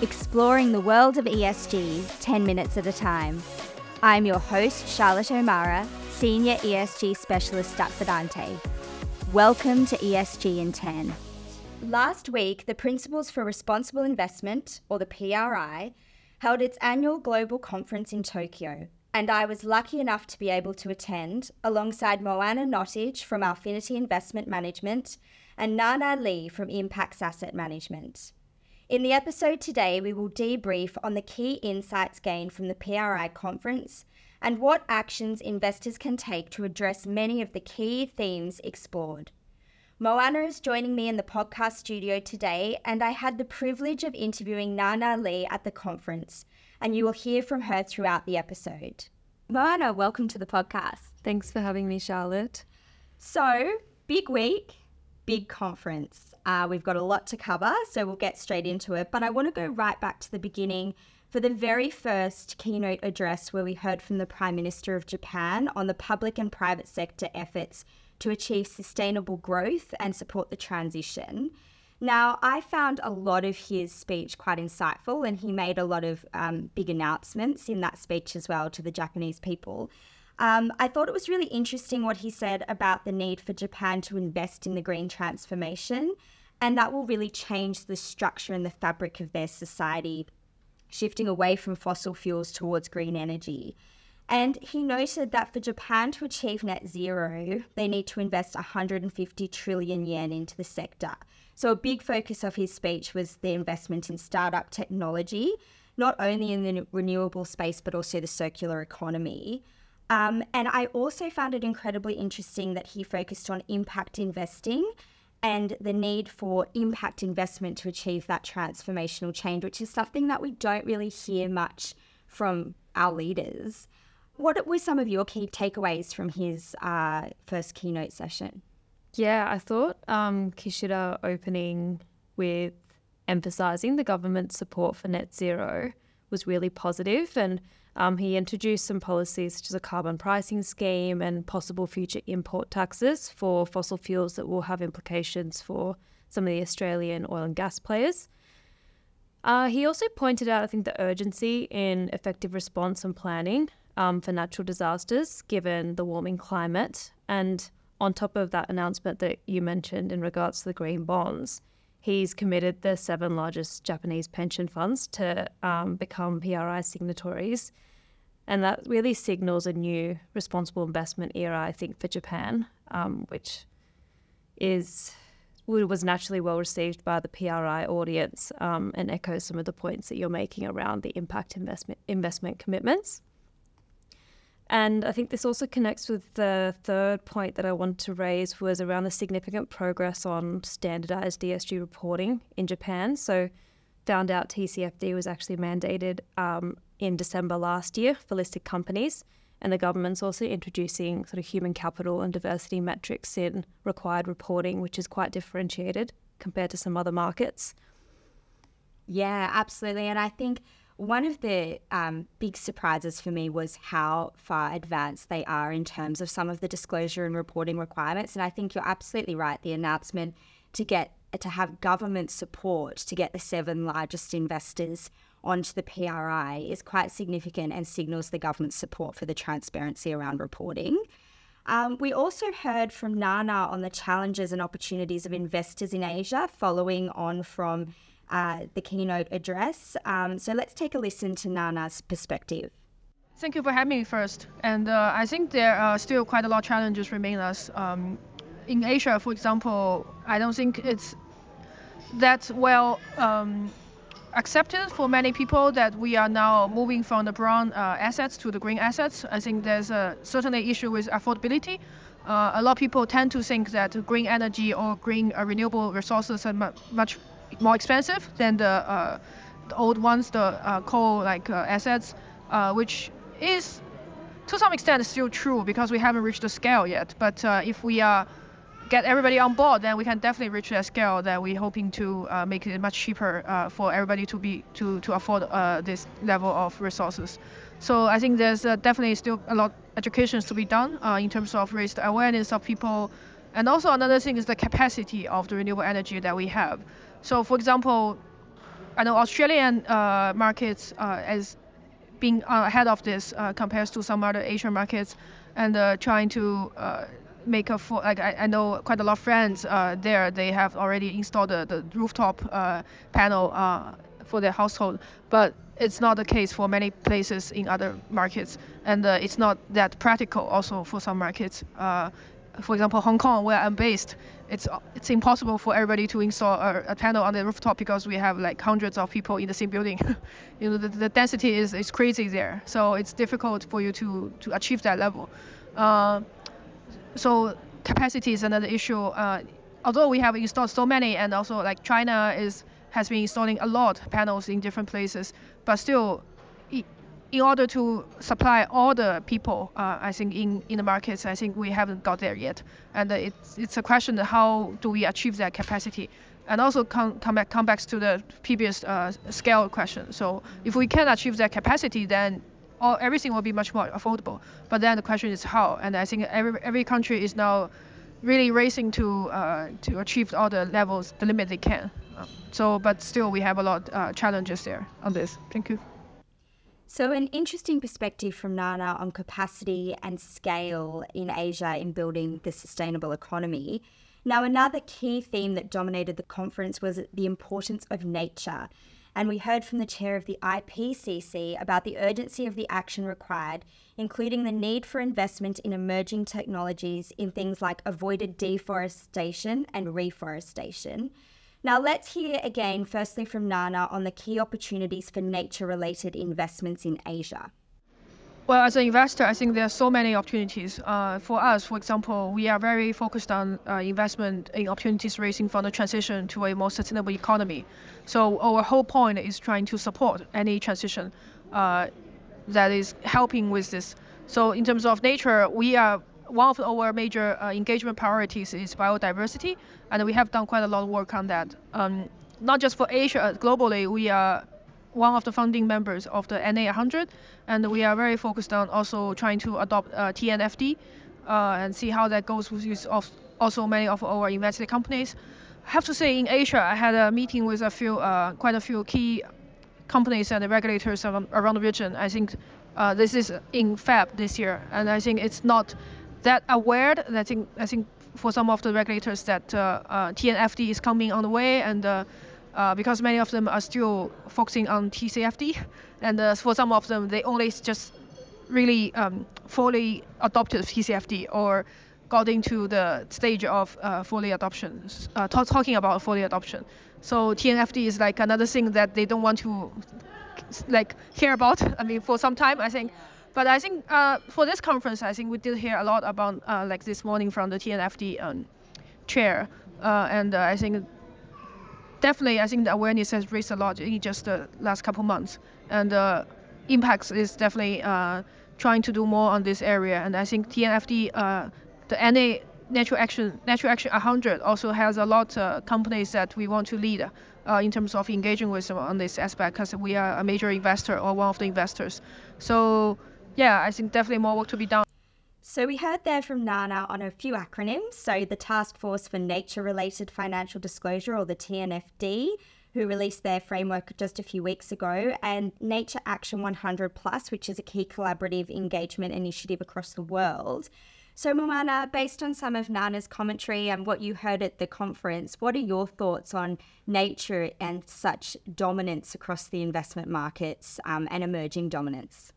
exploring the world of ESG 10 minutes at a time. I'm your host, Charlotte O'Mara, Senior ESG Specialist at Fidante. Welcome to ESG in 10. Last week, the Principles for Responsible Investment, or the PRI, held its annual global conference in Tokyo, and I was lucky enough to be able to attend alongside Moana Nottage from Alphinity Investment Management and Nana Li from Impax Asset Management. In the episode today, we will debrief on the key insights gained from the PRI conference and what actions investors can take to address many of the key themes explored. Moana is joining me in the podcast studio today, and I had the privilege of interviewing Nana Li at the conference, and you will hear from her throughout the episode. Moana, welcome to the podcast. Thanks for having me, Charlotte. So, big week, big conference. Uh, we've got a lot to cover, so we'll get straight into it. But I want to go right back to the beginning for the very first keynote address where we heard from the Prime Minister of Japan on the public and private sector efforts to achieve sustainable growth and support the transition. Now, I found a lot of his speech quite insightful, and he made a lot of um, big announcements in that speech as well to the Japanese people. Um, I thought it was really interesting what he said about the need for Japan to invest in the green transformation and that will really change the structure and the fabric of their society, shifting away from fossil fuels towards green energy. And he noted that for Japan to achieve net zero, they need to invest 150 trillion yen into the sector. So, a big focus of his speech was the investment in startup technology, not only in the renewable space, but also the circular economy. Um, and I also found it incredibly interesting that he focused on impact investing and the need for impact investment to achieve that transformational change, which is something that we don't really hear much from our leaders. What were some of your key takeaways from his uh, first keynote session? Yeah, I thought um, Kishida opening with emphasizing the government's support for net zero was really positive and um, he introduced some policies such as a carbon pricing scheme and possible future import taxes for fossil fuels that will have implications for some of the Australian oil and gas players. Uh, he also pointed out, I think, the urgency in effective response and planning um, for natural disasters given the warming climate. And on top of that announcement that you mentioned in regards to the green bonds, he's committed the seven largest Japanese pension funds to um, become PRI signatories and that really signals a new responsible investment era, I think, for Japan, um, which is was naturally well received by the PRI audience um, and echoes some of the points that you're making around the impact investment investment commitments. And I think this also connects with the third point that I want to raise was around the significant progress on standardized ESG reporting in Japan. So found out TCFD was actually mandated um, in December last year for listed companies. And the government's also introducing sort of human capital and diversity metrics in required reporting, which is quite differentiated compared to some other markets. Yeah, absolutely. And I think one of the um, big surprises for me was how far advanced they are in terms of some of the disclosure and reporting requirements. And I think you're absolutely right. The announcement to get to have government support to get the seven largest investors onto the PRI is quite significant and signals the government's support for the transparency around reporting. Um, we also heard from Nana on the challenges and opportunities of investors in Asia, following on from uh, the keynote address. Um, so let's take a listen to Nana's perspective. Thank you for having me first. And uh, I think there are still quite a lot of challenges remain us. Um, in Asia, for example, I don't think it's that well um, accepted for many people that we are now moving from the brown uh, assets to the green assets. I think there's a certainly issue with affordability. Uh, a lot of people tend to think that green energy or green uh, renewable resources are mu- much more expensive than the, uh, the old ones, the uh, coal like uh, assets, which is to some extent still true because we haven't reached the scale yet. But if we get everybody on board, then we can definitely reach that scale that we're hoping to uh, make it much cheaper uh, for everybody to be to to afford uh, this level of resources. So I think there's uh, definitely still a lot of education to be done uh, in terms of raise the awareness of people, and also another thing is the capacity of the renewable energy that we have. So for example, I know Australian uh, markets uh, as being ahead of this uh, compared to some other Asian markets, and uh, trying to uh, make a full. Like I, I, know quite a lot of friends uh, there. They have already installed the, the rooftop panel for their household, but it's not the case for many places in other markets, and it's not that practical also for some markets for example, Hong Kong, where I'm based, it's it's impossible for everybody to install a, a, panel on the rooftop because we have like hundreds of people in the same building. you know, the, the, density is, is crazy there, so it's difficult for you to to achieve that level. Uh, so capacity is another issue. Uh, although we have installed so many, and also like China is has been installing a lot panels in different places, but still in order to supply all the people, uh, I think in, in the markets, I think we haven't got there yet. And it's, it's a question of how do we achieve that capacity? And also come, come, back, come back to the previous uh, scale question. So if we can achieve that capacity, then all, everything will be much more affordable. But then the question is how. And I think every, every country is now really racing to, uh, to achieve all the levels, the limit they can. so, but still we have a lot uh, challenges there on this. Thank you. So, an interesting perspective from Nana on capacity and scale in Asia in building the sustainable economy. Now, another key theme that dominated the conference was the importance of nature. And we heard from the chair of the IPCC about the urgency of the action required, including the need for investment in emerging technologies in things like avoided deforestation and reforestation now, let's hear again, firstly from Nana, on the key opportunities for nature related investments in Asia. Well, as an investor, I think there are so many opportunities. Uh, for us, for example, we are very focused on uh, investment in opportunities raising from the transition to a more sustainable economy. So our whole point is trying to support any transition uh, that is helping with this. So in terms of nature, we are one of our major uh, engagement priorities is biodiversity, and we have done quite a lot of work on that. Um, not just for Asia, uh, globally, we are one of the founding members of the NA100, and we are very focused on also trying to adopt uh, TNFD uh, and see how that goes with also many of our invested companies. I have to say, in Asia, I had a meeting with a few, uh, quite a few key companies and regulators around, the region. I think uh, this is in Feb this year, and I think it's not that aware. I think I think for some of the regulators that uh, uh, TNFD is coming on the way, and uh, uh, because many of them are still focusing on TCFD, and uh, for some of them they only just really um, fully adopted TCFD or got into the stage of uh, fully adoption, t- talking about fully adoption. So TNFD is like another thing that they don't want to like hear about. I mean, for some time, I think but I think uh, for this conference, I think we did hear a lot about uh, like this morning from the TNFD um, chair, uh, and uh, I think definitely I think the awareness has raised a lot in just the last couple months, and uh, Impax is definitely uh, trying to do more on this area, and I think TNFD, the NA Natural Action Natural Action 100 also has a lot of companies that we want to lead. Uh, in terms of engaging with them on this aspect because we are a major investor or one of the investors. So yeah, I think definitely more work to be done. So we heard there from Nana on a few acronyms. So the Task Force for Nature Related Financial Disclosure, or the TNFD, who released their framework just a few weeks ago, and Nature Action 100 Plus, which is a key collaborative engagement initiative across the world. So, Moana, based on some of Nana's commentary and what you heard at the conference, what are your thoughts on nature and such dominance across the investment markets um, and emerging dominance?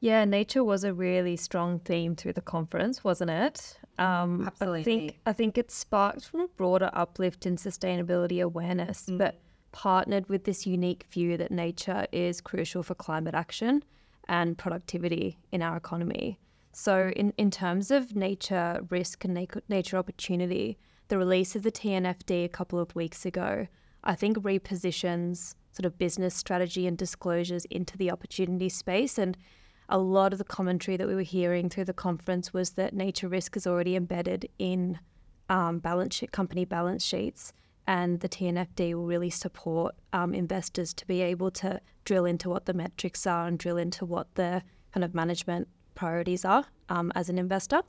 Yeah, nature was a really strong theme through the conference, wasn't it? Um, Absolutely. I think I think it sparked from a broader uplift in sustainability awareness, mm. but partnered with this unique view that nature is crucial for climate action and productivity in our economy. So, in, in terms of nature risk and na- nature opportunity, the release of the TNFD a couple of weeks ago, I think repositions sort of business strategy and disclosures into the opportunity space and a lot of the commentary that we were hearing through the conference was that nature risk is already embedded in um, balance sheet, company balance sheets, and the TNFD will really support um, investors to be able to drill into what the metrics are and drill into what the kind of management priorities are um, as an investor.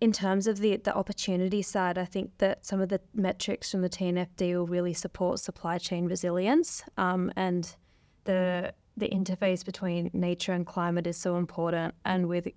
in terms of the, the opportunity side, I think that some of the metrics from the TNFD will really support supply chain resilience. Um, and the the interface between nature and climate is so important. And with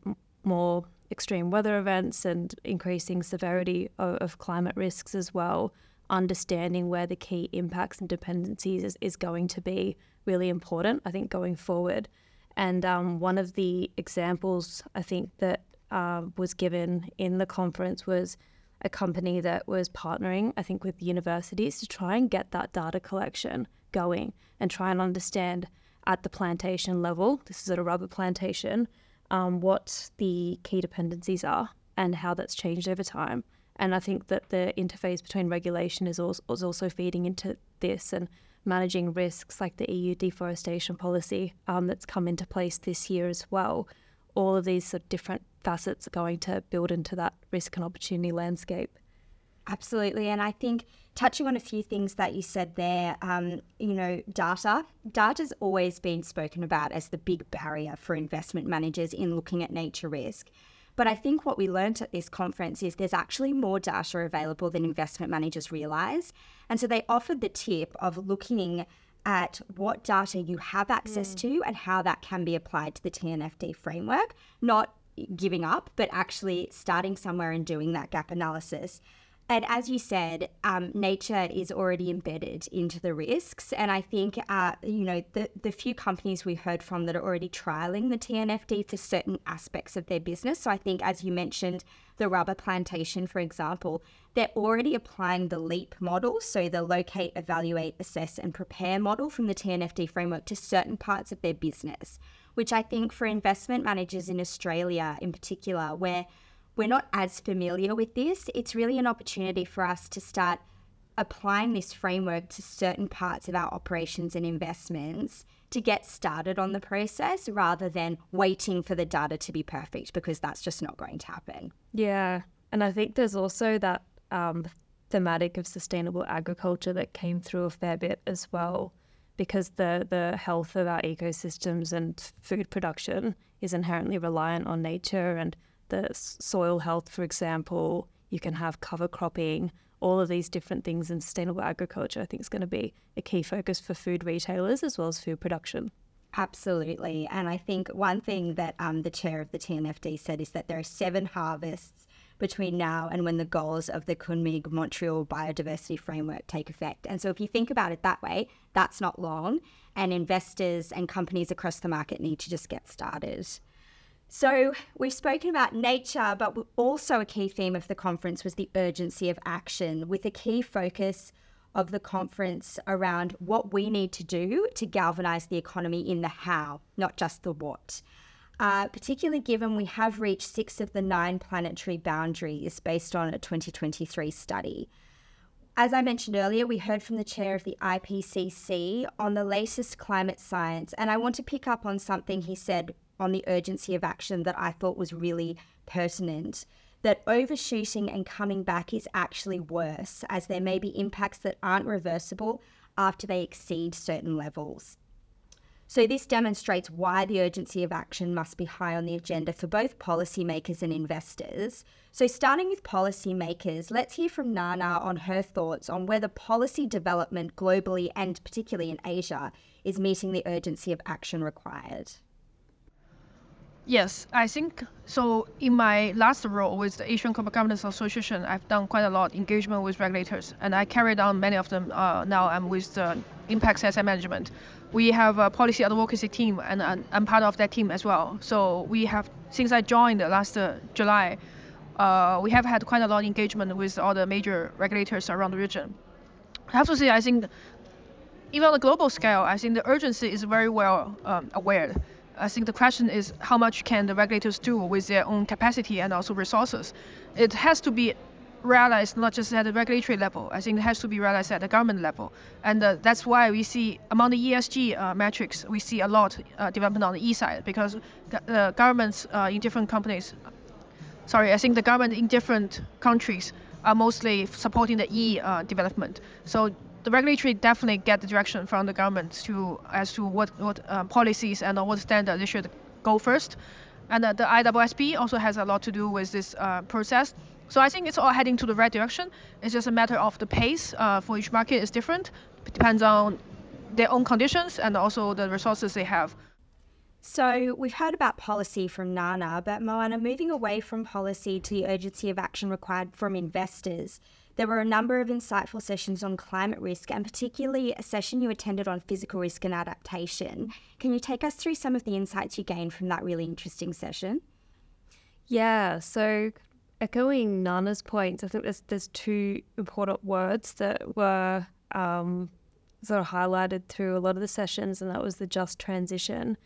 more extreme weather events and increasing severity of, of climate risks as well, understanding where the key impacts and dependencies is, is going to be really important, I think, going forward. And um, one of the examples I think that uh, was given in the conference was a company that was partnering, I think, with universities to try and get that data collection going and try and understand at the plantation level, this is at a rubber plantation, um, what the key dependencies are and how that's changed over time. And I think that the interface between regulation is also, is also feeding into this and managing risks like the EU deforestation policy um, that's come into place this year as well. All of these sort of different facets are going to build into that risk and opportunity landscape. Absolutely. And I think touching on a few things that you said there, um, you know, data. Data's always been spoken about as the big barrier for investment managers in looking at nature risk. But I think what we learned at this conference is there's actually more data available than investment managers realize. And so they offered the tip of looking at what data you have access mm. to and how that can be applied to the TNFD framework, not giving up, but actually starting somewhere and doing that gap analysis. And as you said, um, nature is already embedded into the risks. And I think, uh, you know, the, the few companies we heard from that are already trialing the TNFD for certain aspects of their business. So I think, as you mentioned, the rubber plantation, for example, they're already applying the LEAP model, so the locate, evaluate, assess, and prepare model from the TNFD framework to certain parts of their business, which I think for investment managers in Australia in particular, where we're not as familiar with this, it's really an opportunity for us to start applying this framework to certain parts of our operations and investments to get started on the process rather than waiting for the data to be perfect because that's just not going to happen. Yeah. And I think there's also that um, thematic of sustainable agriculture that came through a fair bit as well because the, the health of our ecosystems and food production is inherently reliant on nature and the soil health, for example, you can have cover cropping, all of these different things in sustainable agriculture, I think is going to be a key focus for food retailers as well as food production. Absolutely. And I think one thing that um, the chair of the TNFD said is that there are seven harvests between now and when the goals of the Kunming Montreal Biodiversity Framework take effect. And so if you think about it that way, that's not long. And investors and companies across the market need to just get started. So, we've spoken about nature, but also a key theme of the conference was the urgency of action, with a key focus of the conference around what we need to do to galvanise the economy in the how, not just the what. Uh, particularly given we have reached six of the nine planetary boundaries based on a 2023 study. As I mentioned earlier, we heard from the chair of the IPCC on the latest climate science, and I want to pick up on something he said on the urgency of action that I thought was really pertinent. That overshooting and coming back is actually worse, as there may be impacts that aren't reversible after they exceed certain levels. So, this demonstrates why the urgency of action must be high on the agenda for both policymakers and investors. So, starting with policymakers, let's hear from Nana on her thoughts on whether policy development globally and particularly in Asia is meeting the urgency of action required. Yes, I think so. In my last role with the Asian Corporate Governance Association, I've done quite a lot of engagement with regulators, and I carried on many of them. Uh, now I'm with the Impax Asset Management. We have a policy advocacy team, and, and I'm part of that team as well. So we have, since I joined last uh, July, uh, we have had quite a lot of engagement with all the major regulators around the region. I have to say, I think even on a global scale, I think the urgency is very well um, aware I think the question is how much can the regulators do with their own capacity and also resources. It has to be realized not just at the regulatory level. I think it has to be realized at the government level, and uh, that's why we see among the ESG uh, metrics we see a lot uh, development on the E side because the governments uh, in different companies, sorry, I think the government in different countries are mostly supporting the E uh, development. So the regulatory definitely get the direction from the government to as to what what uh, policies and what standard they should go first. and uh, the IWSB also has a lot to do with this uh, process. So I think it's all heading to the right direction. It's just a matter of the pace uh, for each market is different. It depends on their own conditions and also the resources they have. So we've heard about policy from Nana, but Moana, moving away from policy to the urgency of action required from investors, there were a number of insightful sessions on climate risk and particularly a session you attended on physical risk and adaptation. Can you take us through some of the insights you gained from that really interesting session? Yeah, so echoing Nana's points, I think there's, there's two important words that were um, sort of highlighted through a lot of the sessions, and that was the just transition.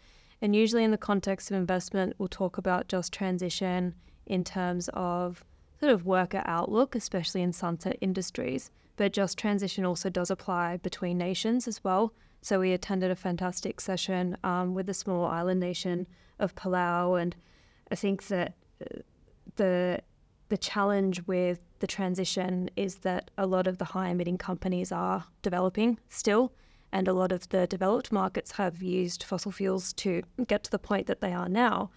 And usually, in the context of investment, we'll talk about just transition in terms of sort of worker outlook, especially in sunset industries. But just transition also does apply between nations as well. So we attended a fantastic session um, with the small island nation of Palau, and I think that uh, the the challenge with the transition is that a lot of the high emitting companies are developing still, and a lot of the developed markets have used fossil fuels to get to the point that they are now.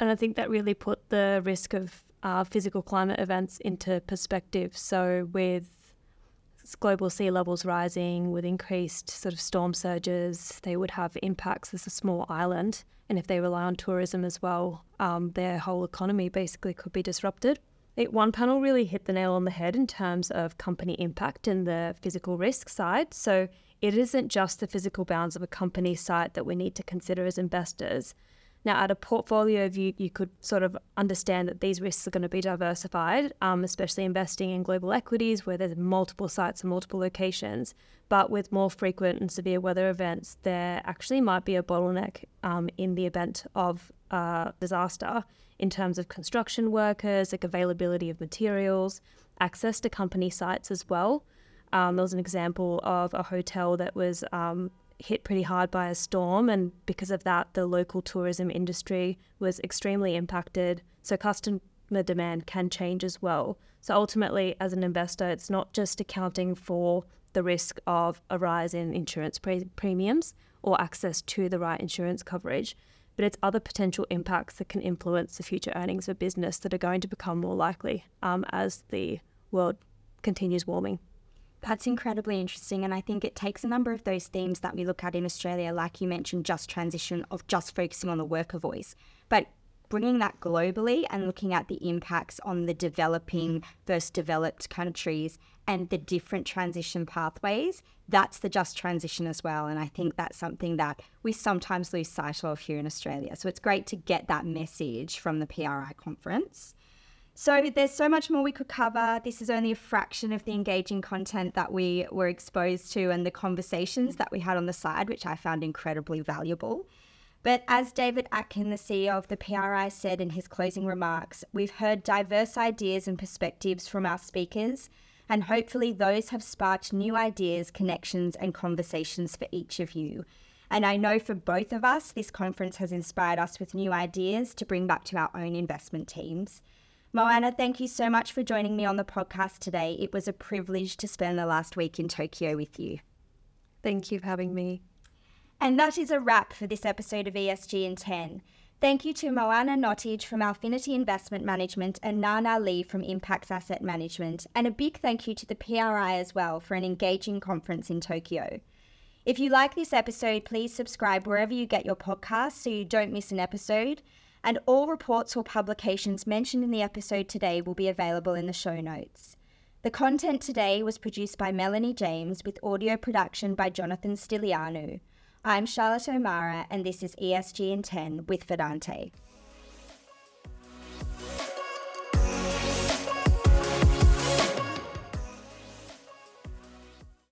And I think that really put the risk of uh, physical climate events into perspective. So, with global sea levels rising, with increased sort of storm surges, they would have impacts as a small island. And if they rely on tourism as well, um, their whole economy basically could be disrupted. It, one panel really hit the nail on the head in terms of company impact and the physical risk side. So it isn't just the physical bounds of a company site that we need to consider as investors. Now, at a portfolio view, you could sort of understand that these risks are going to be diversified, um, especially investing in global equities where there's multiple sites and multiple locations. But with more frequent and severe weather events, there actually might be a bottleneck um, in the event of uh, disaster in terms of construction workers, like availability of materials, access to company sites as well. Um, there was an example of a hotel that was um, hit pretty hard by a storm, and because of that, the local tourism industry was extremely impacted. So, customer demand can change as well. So, ultimately, as an investor, it's not just accounting for the risk of a rise in insurance pre- premiums or access to the right insurance coverage, but it's other potential impacts that can influence the future earnings of business that are going to become more likely um, as the world continues warming. That's incredibly interesting. And I think it takes a number of those themes that we look at in Australia, like you mentioned, just transition of just focusing on the worker voice, but bringing that globally and looking at the impacts on the developing versus developed countries and the different transition pathways, that's the just transition as well. And I think that's something that we sometimes lose sight of here in Australia. So it's great to get that message from the PRI conference. So there's so much more we could cover. This is only a fraction of the engaging content that we were exposed to and the conversations that we had on the side, which I found incredibly valuable. But as David Atkin, the CEO of the PRI, said in his closing remarks, we've heard diverse ideas and perspectives from our speakers, and hopefully those have sparked new ideas, connections, and conversations for each of you. And I know for both of us, this conference has inspired us with new ideas to bring back to our own investment teams. Moana, thank you so much for joining me on the podcast today. It was a privilege to spend the last week in Tokyo with you. Thank you for having me. And that is a wrap for this episode of ESG in 10. Thank you to Moana Nottage from Alphinity Investment Management and Nana Li from Impax Asset Management, and a big thank you to the PRI as well for an engaging conference in Tokyo. If you like this episode, please subscribe wherever you get your podcasts so you don't miss an episode and all reports or publications mentioned in the episode today will be available in the show notes. The content today was produced by Melanie James with audio production by Jonathan Stilianu. I'm Charlotte O'Mara, and this is ESG in 10 with Fidante.